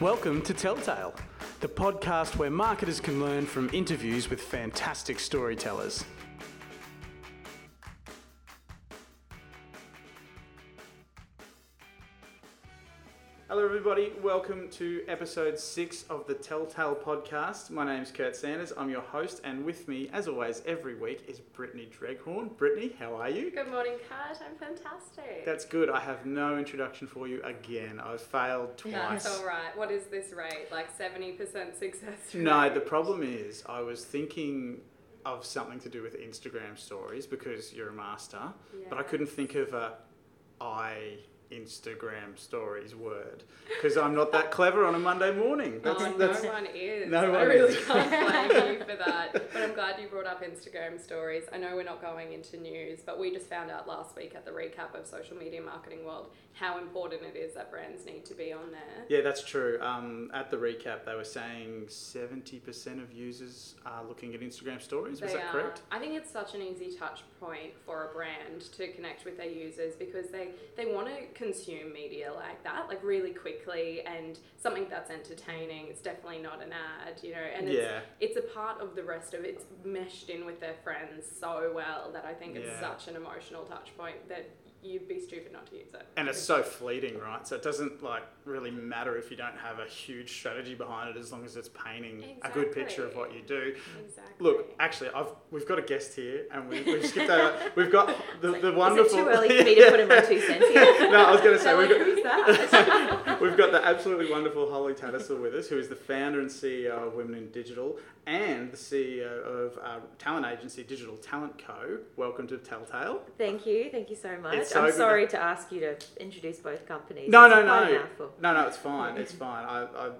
Welcome to Telltale, the podcast where marketers can learn from interviews with fantastic storytellers. Everybody. Welcome to episode six of the Telltale podcast. My name's Kurt Sanders. I'm your host, and with me, as always, every week is Brittany Dreghorn. Brittany, how are you? Good morning, Kurt. I'm fantastic. That's good. I have no introduction for you again. I've failed twice. That's all right. What is this rate? Like 70% success rate? No, the problem is I was thinking of something to do with Instagram stories because you're a master, but I couldn't think of a I Instagram stories word because I'm not that clever on a Monday morning. That's, oh, that's, no one is. no I really is. can't blame you for that. But I'm glad you brought up Instagram stories. I know we're not going into news, but we just found out last week at the recap of social media marketing world how important it is that brands need to be on there. yeah, that's true. Um, at the recap, they were saying 70% of users are looking at Instagram stories. Was They that are. correct? I think it's such an easy touch point for a brand to connect with their users because they, they want to consume media like that, like really quickly and something that's entertaining. It's definitely not an ad, you know, and it's, Yeah. it's a part of the rest of it. it's meshed in with their friends so well that I think it's Yeah. such an emotional touch point that you'd be stupid not to use it. And it's so fleeting, right? So it doesn't like really matter if you don't have a huge strategy behind it, as long as it's painting a good picture of what you do. Exactly. Look, actually, I've we've got a guest here, and we, we've skipped over. We've got the, the Is wonderful. it too early for me to put in my two cents here? no, I was going to say we've got, we've got the absolutely wonderful Holly Tattersall with us, who is the founder and CEO of Women in Digital and the CEO of uh, talent agency Digital Talent Co. Welcome to Telltale. Thank you, thank you so much. It's so I'm sorry to ask you to introduce both companies. No, It's no, no, no, no. It's fine. It's fine. I, I,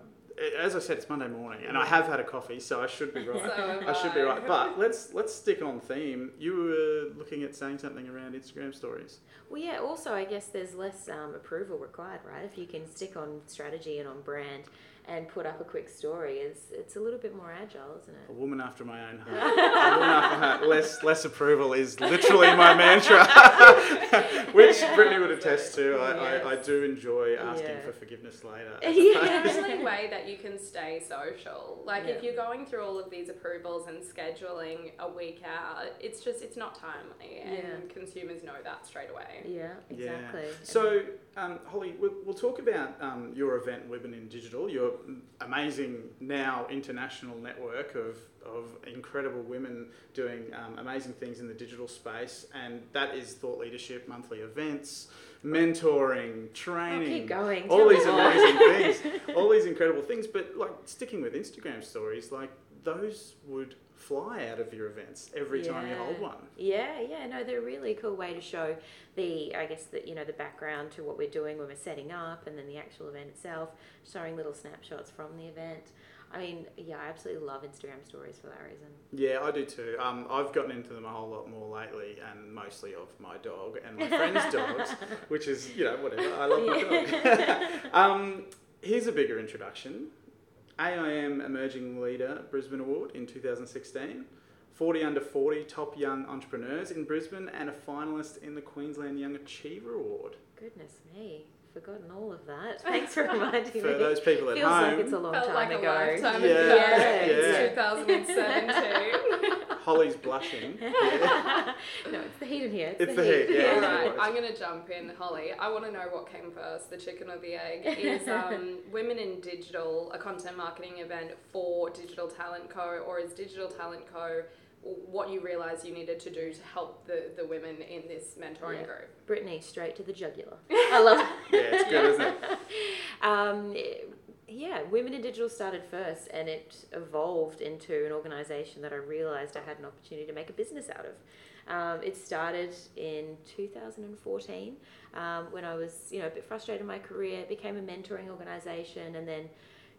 as I said, it's Monday morning, and I have had a coffee, so I should be right. So I should be right. But let's let's stick on theme. You were looking at saying something around Instagram stories. Well, yeah. Also, I guess there's less um, approval required, right? If you can stick on strategy and on brand and put up a quick story, is it's a little bit more agile, isn't it? A woman after my own heart. a woman after my heart. Less less approval is literally my mantra, which Brittany would attest to. I, I, I do enjoy asking Yeah. for forgiveness later. Yeah. It's the only way that you can stay social. Like if you're going through all of these approvals and scheduling a week out, it's just it's not timely, and Yeah. consumers know that straight away. Yeah, exactly. Yeah. So, um, Holly, we'll, we'll talk about um, your event, Women in Digital, your amazing now international network of, of incredible women doing um, amazing things in the digital space, and that is thought leadership, monthly events, mentoring, training. going. all these amazing things, all these incredible things. But like sticking with Instagram stories, like those would fly out of your events every time you hold one. Yeah, yeah, no, they're a really cool way to show the, I guess, that you know, the background to what we're doing when we're setting up and then the actual event itself, showing little snapshots from the event. I mean, yeah, I absolutely love Instagram stories for that reason. Yeah, I do too. Um, I've gotten into them a whole lot more lately, and mostly of my dog and my friends' dogs, which is you know whatever. I love my dog. um, here's a bigger introduction. AIM Emerging Leader Brisbane Award in 2016. 40 under 40 top young entrepreneurs in Brisbane and a finalist in the Queensland Young Achiever Award. Goodness me, forgotten all of that. Thanks for reminding For me. For those people at Feels home, like it's a long Felt time like ago. a lifetime Yeah, ago. yeah. It's 2017. Holly's blushing. no, it's the heat in here. It's, It's the heat, yeah. All Yeah. right, I'm going to jump in, Holly. I want to know what came first, the chicken or the egg. Is um, Women in Digital a content marketing event for Digital Talent Co. or is Digital Talent Co. what you realised you needed to do to help the, the women in this mentoring Yeah. group? Brittany, straight to the jugular. I love it. Yeah, it's good, isn't it? Um, yeah, Women in Digital started first and it evolved into an organization that I realized I had an opportunity to make a business out of. Um, it started in 2014 um, when I was, you know, a bit frustrated in my career. It became a mentoring organization, and then,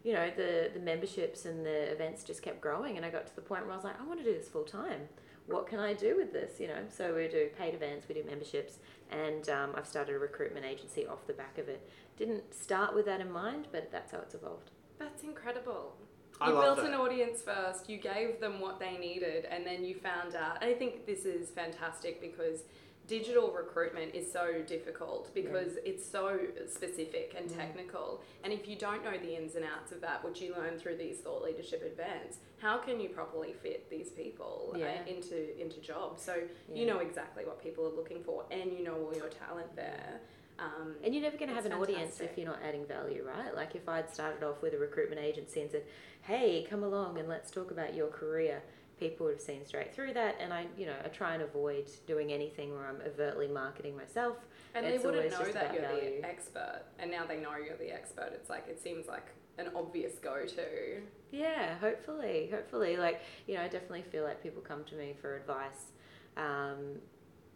you know, the the memberships and the events just kept growing. And I got to the point where I was like, I want to do this full time. What can I do with this? You know, so we do paid events, we do memberships, and um, I've started a recruitment agency off the back of it. Didn't start with that in mind, but that's how it's evolved. That's incredible. I you built that. an audience first, you gave them what they needed, and then you found out. And I think this is fantastic because digital recruitment is so difficult because yeah. it's so specific and technical. And if you don't know the ins and outs of that, which you learn through these thought leadership events, how can you properly fit these people uh, yeah. uh, into into jobs? So you know exactly what people are looking for, and you know all your talent there. Um, and you're never going to have an fantastic. audience if you're not adding value, right? Like if I'd started off with a recruitment agency and said, "Hey, come along and let's talk about your career," people would have seen straight through that. And I, you know, I try and avoid doing anything where I'm overtly marketing myself. And it's they wouldn't know that you're value. the expert. And now they know you're the expert. It's like, it seems like an obvious go to. Yeah, hopefully. Hopefully. Like, you know, I definitely feel like people come to me for advice. Um,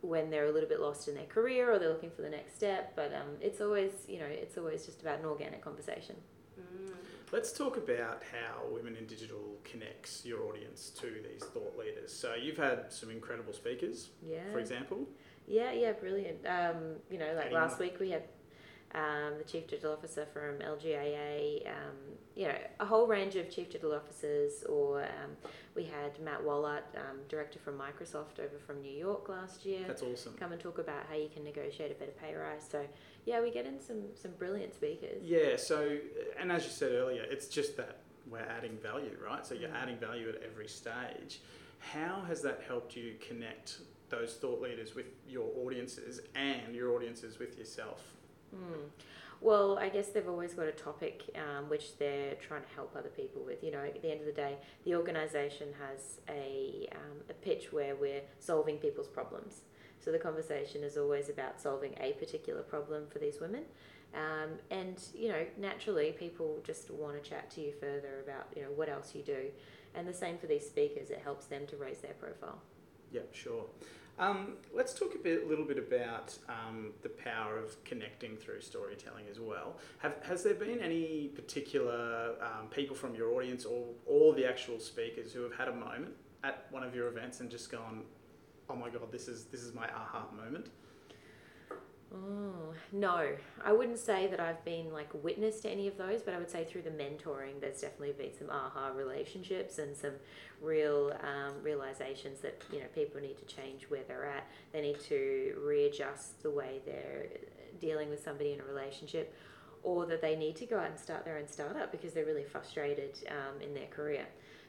when they're a little bit lost in their career or they're looking for the next step, but um, it's always, you know, it's always just about an organic conversation. Mm. Let's talk about how Women in Digital connects your audience to these thought leaders. So you've had some incredible speakers, yeah. for example. Yeah, yeah, brilliant. Um, you know, like last week we had um, the Chief Digital Officer from LGIA, um, you know, a whole range of Chief Digital Officers, or um, we had Matt Wallaert, um, Director from Microsoft over from New York last year. That's awesome. Come and talk about how you can negotiate a better pay rise. So, yeah, we get in some, some brilliant speakers. Yeah, so, and as you said earlier, it's just that we're adding value, right? So you're mm. adding value at every stage. How has that helped you connect those thought leaders with your audiences and your audiences with yourself? Mm. Well, I guess they've always got a topic um, which they're trying to help other people with. You know, at the end of the day, the organisation has a, um, a pitch where we're solving people's problems. So the conversation is always about solving a particular problem for these women. Um, and, you know, naturally people just want to chat to you further about, you know, what else you do. And the same for these speakers, it helps them to raise their profile. Yeah, sure. Um, let's talk a bit, little bit about um, the power of connecting through storytelling as well. Have, has there been any particular um, people from your audience or all the actual speakers who have had a moment at one of your events and just gone, "Oh my god, this is this is my aha moment"? Oh, no. I wouldn't say that I've been like witness to any of those, but I would say through the mentoring, there's definitely been some aha relationships and some real um, realizations that, you know, people need to change where they're at. They need to readjust the way they're dealing with somebody in a relationship or that they need to go out and start their own startup because they're really frustrated um, in their career.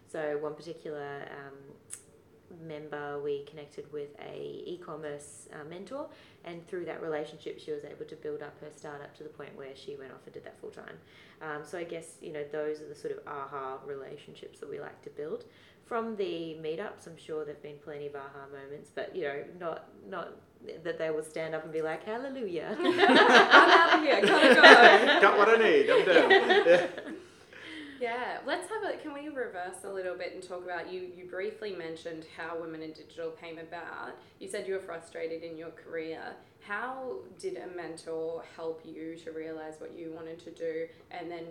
So one particular um, member, we connected with a e-commerce uh, mentor, and through that relationship, she was able to build up her startup to the point where she went off and did that full time. Um, so I guess you know those are the sort of aha relationships that we like to build. From the meetups, I'm sure there've been plenty of aha moments, but you know, not not that they will stand up and be like, "Hallelujah, I'm out of here, gotta go." Got what I need. I'm done. Yeah, let's have a. Can we reverse a little bit and talk about you? You briefly mentioned how Women in Digital came about. You said you were frustrated in your career. How did a mentor help you to realize what you wanted to do and then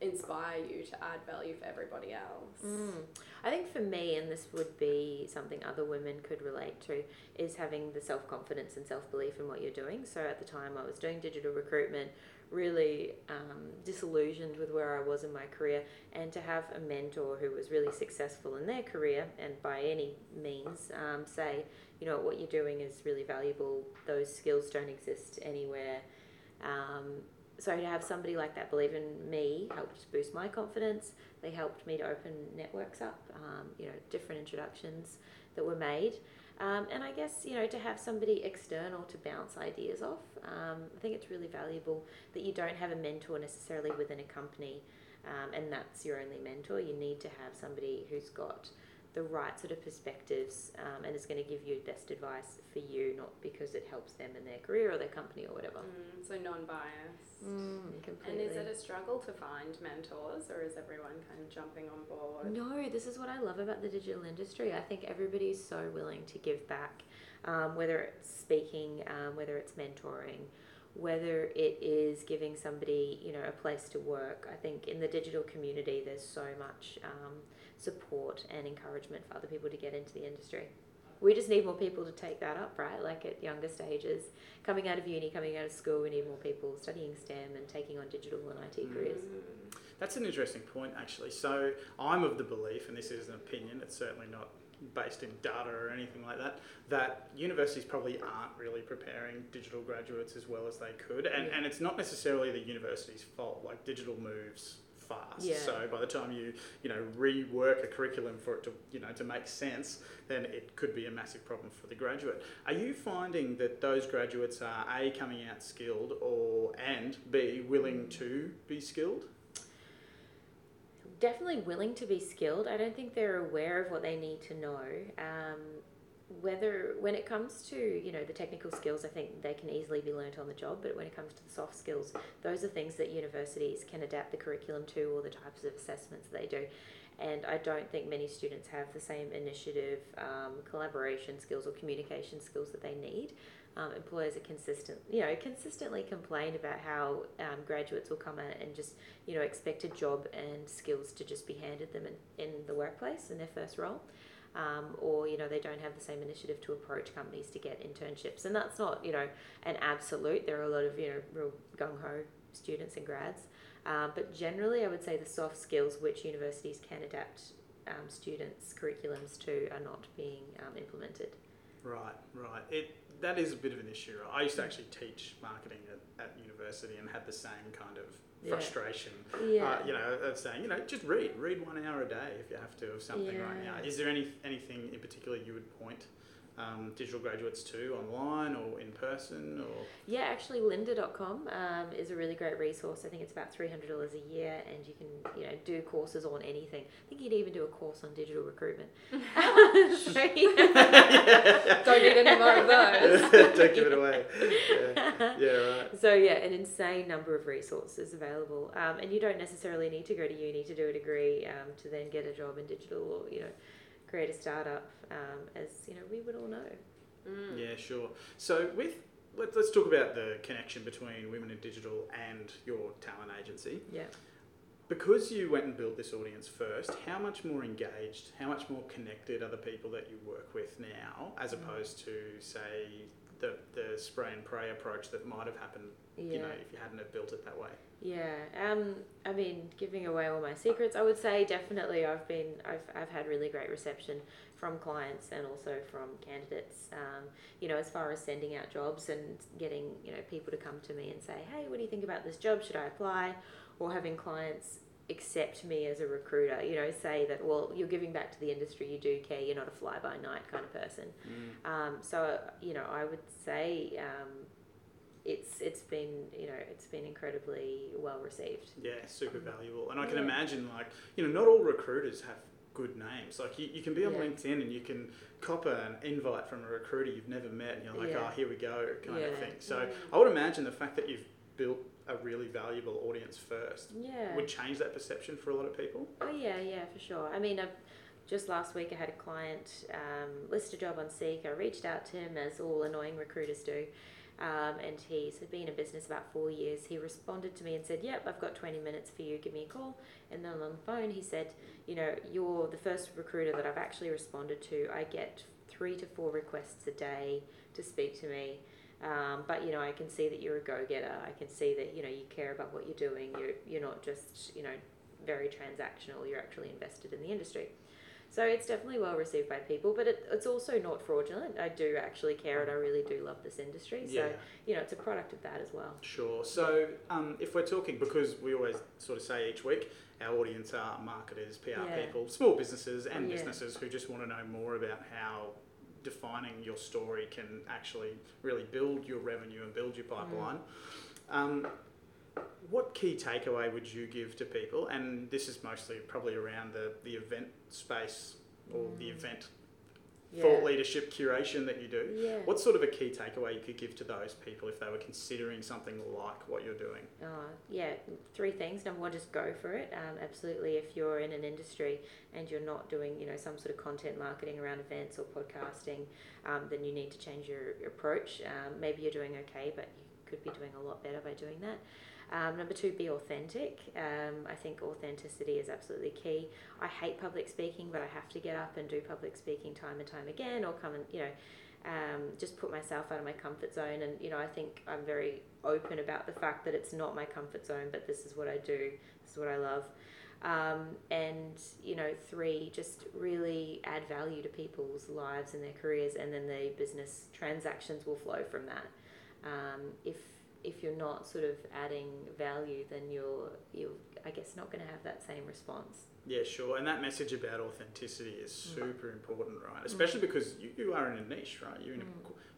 inspire you to add value for everybody else? Mm. I think for me, and this would be something other women could relate to, is having the self confidence and self belief in what you're doing. So at the time, I was doing digital recruitment really um, disillusioned with where I was in my career, and to have a mentor who was really successful in their career and by any means um, say, you know, what you're doing is really valuable, those skills don't exist anywhere. Um, so to have somebody like that believe in me helped boost my confidence. They helped me to open networks up, um, you know, different introductions that were made. Um, and I guess, you know, to have somebody external to bounce ideas off, um, I think it's really valuable that you don't have a mentor necessarily within a company um, and that's your only mentor. You need to have somebody who's got the right sort of perspectives um, and is going to give you best advice for you, not because it helps them in their career or their company or whatever. Mm, so non-biased. Mm, and is it a struggle to find mentors or is everyone kind of jumping on board? No, this is what I love about the digital industry. I think everybody's so willing to give back, um, whether it's speaking, um, whether it's mentoring whether it is giving somebody you know a place to work i think in the digital community there's so much um, support and encouragement for other people to get into the industry. We just need more people to take that up, right? Like at younger stages, coming out of uni, coming out of school, we need more people studying STEM and taking on digital and IT careers. Mm. That's an interesting point, actually. So I'm of the belief, and this is an opinion, it's certainly not based in data or anything like that, that universities probably aren't really preparing digital graduates as well as they could. And, Yeah. and it's not necessarily the university's fault. Like digital moves fast. Yeah. So by the time you, you know, rework a curriculum for it to, you know, to make sense, then it could be a massive problem for the graduate. Are you finding that those graduates are A coming out skilled or and B willing to be skilled? definitely willing to be skilled. I don't think they're aware of what they need to know. Um, whether when it comes to you know the technical skills, I think they can easily be learnt on the job. But when it comes to the soft skills, those are things that universities can adapt the curriculum to, or the types of assessments they do. And I don't think many students have the same initiative, um, collaboration skills, or communication skills that they need. Um, employers are consistent, you know, consistently complain about how um, graduates will come in and just, you know, expect a job and skills to just be handed them in, in the workplace in their first role. Um, or, you know, they don't have the same initiative to approach companies to get internships. And that's not, you know, an absolute. There are a lot of, you know, real gung ho students and grads. Um, but generally, I would say the soft skills which universities can adapt um, students' curriculums to are not being um, implemented. Right, right. It that is a bit of an issue. I used to actually teach marketing at, at university and had the same kind of Yeah. frustration. Yeah. Uh, you know, of saying, you know, just read, read one hour a day if you have to of something right now. Is there any anything in particular you would point um, digital graduates too online or in person or? Yeah, actually, lynda.com um, is a really great resource. I think it's about $300 a year, and you can, you know, do courses on anything. I think you'd even do a course on digital recruitment. so, yeah. Don't need any more of those. Don't give it away. Yeah, yeah right. So yeah, an insane number of resources available, um, and you don't necessarily need to go to uni to do a degree um, to then get a job in digital or you know create a startup, um, as you know we would all know. Mm. Yeah, sure. So with let, let's talk about the connection between Women in Digital and your talent agency. Yeah. Because you went and built this audience first, how much more engaged, how much more connected are the people that you work with now, as Mm. opposed to say the the spray and pray approach that might have happened, Yeah. you know, if you hadn't have built it that way. Yeah, um, I mean, giving away all my secrets, I would say definitely I've been, I've, I've had really great reception from clients and also from candidates. Um, you know, as far as sending out jobs and getting, you know, people to come to me and say, hey, what do you think about this job? Should I apply? Or having clients accept me as a recruiter, you know, say that, well, you're giving back to the industry, you do care, you're not a fly by night kind of person. Um, so, you know, I would say, um, it's it's been you know it's been incredibly well received. Yeah, super valuable. And I can Yeah. imagine, like, you know, not all recruiters have good names. Like, you, you can be on Yeah. LinkedIn and you can cop an invite from a recruiter you've never met, and you're like, Yeah. oh, here we go, kind of thing. So. I would imagine the fact that you've built a really valuable audience first Yeah. would change that perception for a lot of people. Oh yeah, yeah, for sure. I mean, I've, just last week I had a client um, list a job on Seek. I reached out to him as all annoying recruiters do, um, and he's been in business about four years. He responded to me and said, "Yep, I've got twenty minutes for you. Give me a call." And then on the phone, he said, "You know, you're the first recruiter that I've actually responded to. I get three to four requests a day to speak to me." Um, but you know, I can see that you're a go-getter. I can see that you know you care about what you're doing. You're you're not just you know very transactional. You're actually invested in the industry. So it's definitely well received by people, but it, it's also not fraudulent. I do actually care and I really do love this industry. So, Yeah. you know, it's a product of that as well. Sure. So, um, if we're talking, because we always sort of say each week, our audience are marketers, PR Yeah. people, small businesses, and Yeah. businesses who just want to know more about how defining your story can actually really build your revenue and build your pipeline. Um, what key takeaway would you give to people? And this is mostly probably around the, the event space or the Mm. event Yeah. thought leadership curation that you do. Yeah. What sort of a key takeaway you could give to those people if they were considering something like what you're doing? Oh, yeah, three things. Number one, just go for it. Um, absolutely, if you're in an industry and you're not doing, you know, some sort of content marketing around events or podcasting, um, then you need to change your, your approach. Um, maybe you're doing okay, but you could be doing a lot better by doing that. Um, number two, be authentic. Um, I think authenticity is absolutely key. I hate public speaking, but I have to get up and do public speaking time and time again, or come and you know, um, just put myself out of my comfort zone. And you know, I think I'm very open about the fact that it's not my comfort zone, but this is what I do. This is what I love. Um, and you know, three, just really add value to people's lives and their careers, and then the business transactions will flow from that. Um, if if you're not sort of adding value, then you're you're I guess not going to have that same response. Yeah, sure. And that message about authenticity is Mm. super important, right? Especially because you, you are in a niche, right? You're in a,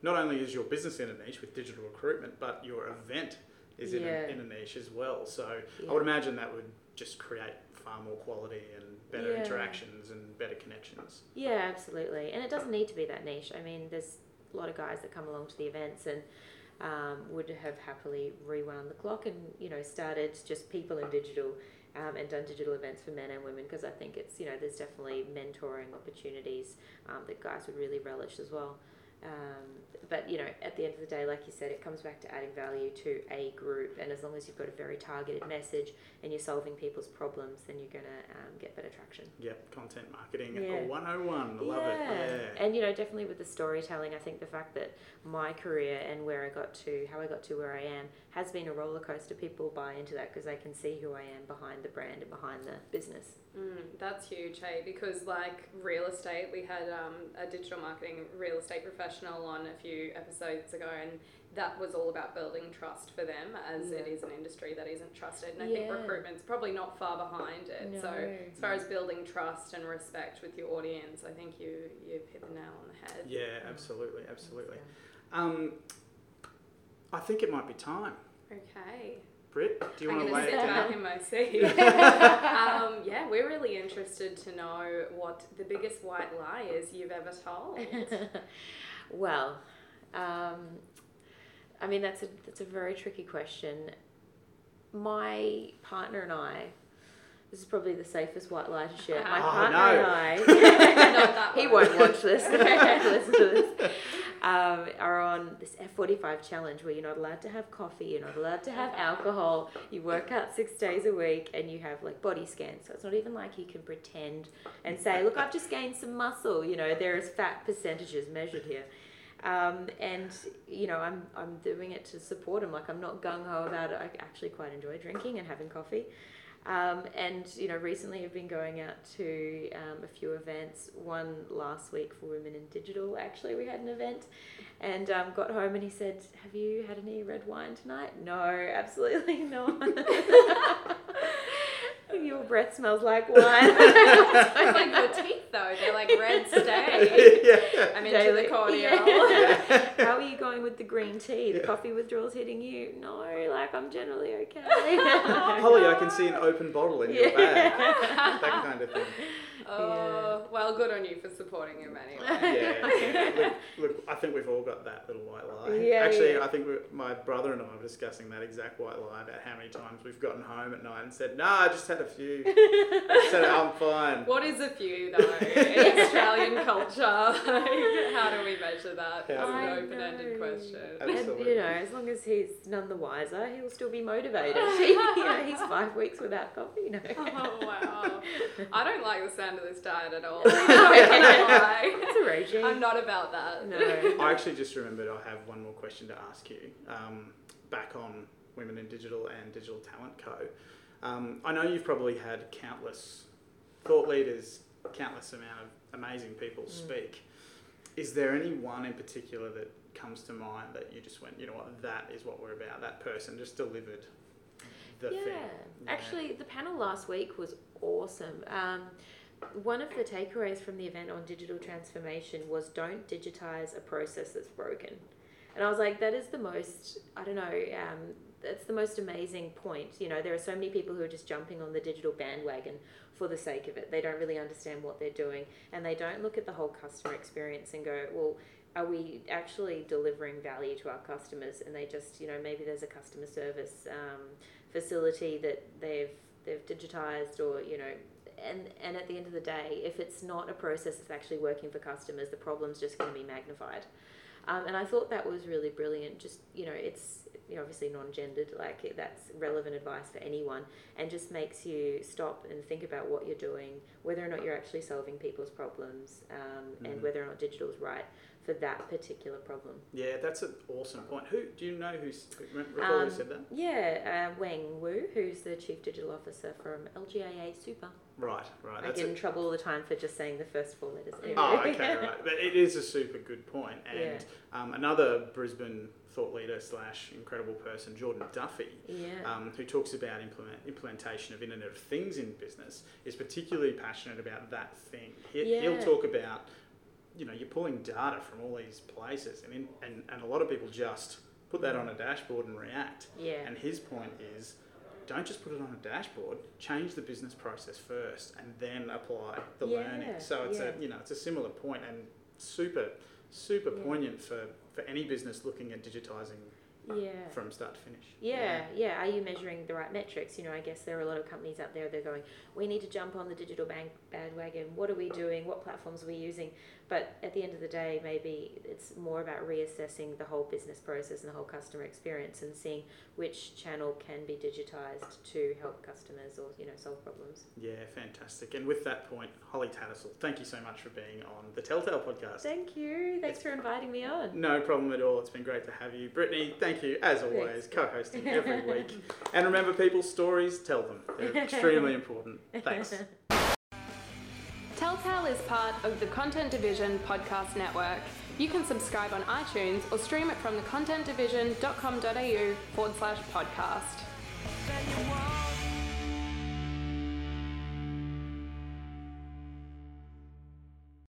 not only is your business in a niche with digital recruitment, but your event is in, a, in a niche as well. So Yeah. I would imagine that would just create far more quality and better Yeah. interactions and better connections. Yeah, absolutely. And it doesn't need to be that niche. I mean, there's a lot of guys that come along to the events and um, would have happily rewound the clock and, you know, started just people in digital um, and done digital events for men and women because I think it's, you know, there's definitely mentoring opportunities um, that guys would really relish as well. Um, but you know, at the end of the day, like you said, it comes back to adding value to a group, and as long as you've got a very targeted message and you're solving people's problems, then you're gonna um, get better traction. Yep, content marketing Yeah. 101. I love it. Yeah. And you know, definitely with the storytelling, I think the fact that my career and where I got to, how I got to where I am, has been a roller coaster. People buy into that because they can see who I am behind the brand and behind the business. Mm, that's huge, hey, because like real estate, we had um, a digital marketing real estate professional on a few episodes ago, and that was all about building trust for them as it Yeah. is an industry that isn't trusted. And I think recruitment's probably not far behind it. So as far as building trust and respect with your audience, I think you you've hit the nail on the head. Yeah, absolutely, absolutely. Um, I think it might be time. Okay. Britt, do you I'm want to lay sit it down? in my seat. um, yeah, we're really interested to know what the biggest white lie is you've ever told. well, um, I mean that's a that's a very tricky question. My partner and I, this is probably the safest white lie to share. My Oh, partner no. and I, Not that he won't watch this. Listen to this. Um, are on this F45 challenge where you're not allowed to have coffee, you're not allowed to have alcohol, you work out six days a week, and you have like body scans. So it's not even like you can pretend and say, Look, I've just gained some muscle. You know, there is fat percentages measured here. Um, and you know, I'm I'm doing it to support him. Like I'm not gung ho about it. I actually quite enjoy drinking and having coffee. Um, and you know, recently I've been going out to um, a few events. One last week for Women in Digital. Actually, we had an event, and um, got home and he said, "Have you had any red wine tonight?" No, absolutely not. Your breath smells like wine. It's like your teeth though, they're like red stay. yeah. I'm into Daily- the cordial. Yeah. How are you going with the green tea? The coffee withdrawal's hitting you? No, like I'm generally okay. Oh, Holly, I can see an open bottle in your bag. That kind of thing. Oh, well, good on you for supporting him anyway. Yeah. yeah. Look, look, I think we've all got that little white lie. Yeah, Actually, yeah. I think we, my brother and I were discussing that exact white lie about how many times we've gotten home at night and said, "No, I just had a few. I said I'm fine." What is a few though in Australian culture? How do we measure that? It's How do an we- I open-ended know. question. And you know, as long as he's none the wiser, he'll still be motivated. you know, he's five weeks without coffee. You know. Oh wow! I don't like the sound of this diet at all. I'm not. It's a regime. I'm not about that. No. I actually just remembered I have one more question to ask you. Um, back on Women in Digital and Digital Talent Co. Um, I know you've probably had countless thought leaders, countless amount of amazing people Mm. speak. Is there any one in particular that comes to mind that you just went, you know what, that is what we're about. That person just delivered the yeah. thing. Yeah. Actually, the panel last week was awesome. Um, one of the takeaways from the event on digital transformation was don't digitize a process that's broken. And I was like, that is the most, I don't know, um, that's the most amazing point. You know, there are so many people who are just jumping on the digital bandwagon for the sake of it. They don't really understand what they're doing and they don't look at the whole customer experience and go, well, are we actually delivering value to our customers? And they just, you know, maybe there's a customer service um, facility that they've they've digitized or you know and and at the end of the day if it's not a process that's actually working for customers the problem's just going to be magnified um, and I thought that was really brilliant just you know it's obviously non-gendered like that's relevant advice for anyone and just makes you stop and think about what you're doing whether or not you're actually solving people's problems um, and Mhm. whether or not digital is right for that particular problem. Yeah, that's an awesome point. Who do you know who's who, recall Um, who said that? Yeah, uh, Wang Wu, who's the chief digital officer from LGIA Super. Right, right. I get in a, trouble all the time for just saying the first four letters. oh, okay, right. But it is a super good point. And um, another Brisbane thought leader slash incredible person, Jordan Duffy, Yeah. um, who talks about implement, implementation of Internet of Things in business, is particularly passionate about that thing. He, He'll talk about, you know, you're pulling data from all these places, and, in, and, and a lot of people just put that on a dashboard and react. yeah. And his point is, don't just put it on a dashboard. Change the business process first, and then apply the Yeah, learning. So it's yeah. a you know it's a similar point and super super poignant for, for any business looking at digitizing yeah. from start to finish. Yeah, yeah. Are you measuring the right metrics? You know, I guess there are a lot of companies out there. They're going, we need to jump on the digital bank bandwagon. What are we doing? What platforms are we using? But at the end of the day, maybe it's more about reassessing the whole business process and the whole customer experience and seeing which channel can be digitized to help customers or you know solve problems. Yeah, fantastic. And with that point, Holly Tattersall, thank you so much for being on the Telltale podcast. Thank you. Thanks for inviting me on. No problem at all. It's been great to have you. Brittany, thank you as always, co hosting every week. And remember, people's stories, tell them. They're extremely important. Thanks. Telltale is part of the Content Division podcast network. You can subscribe on iTunes or stream it from the contentdivision.com.au forward slash podcast. Then you want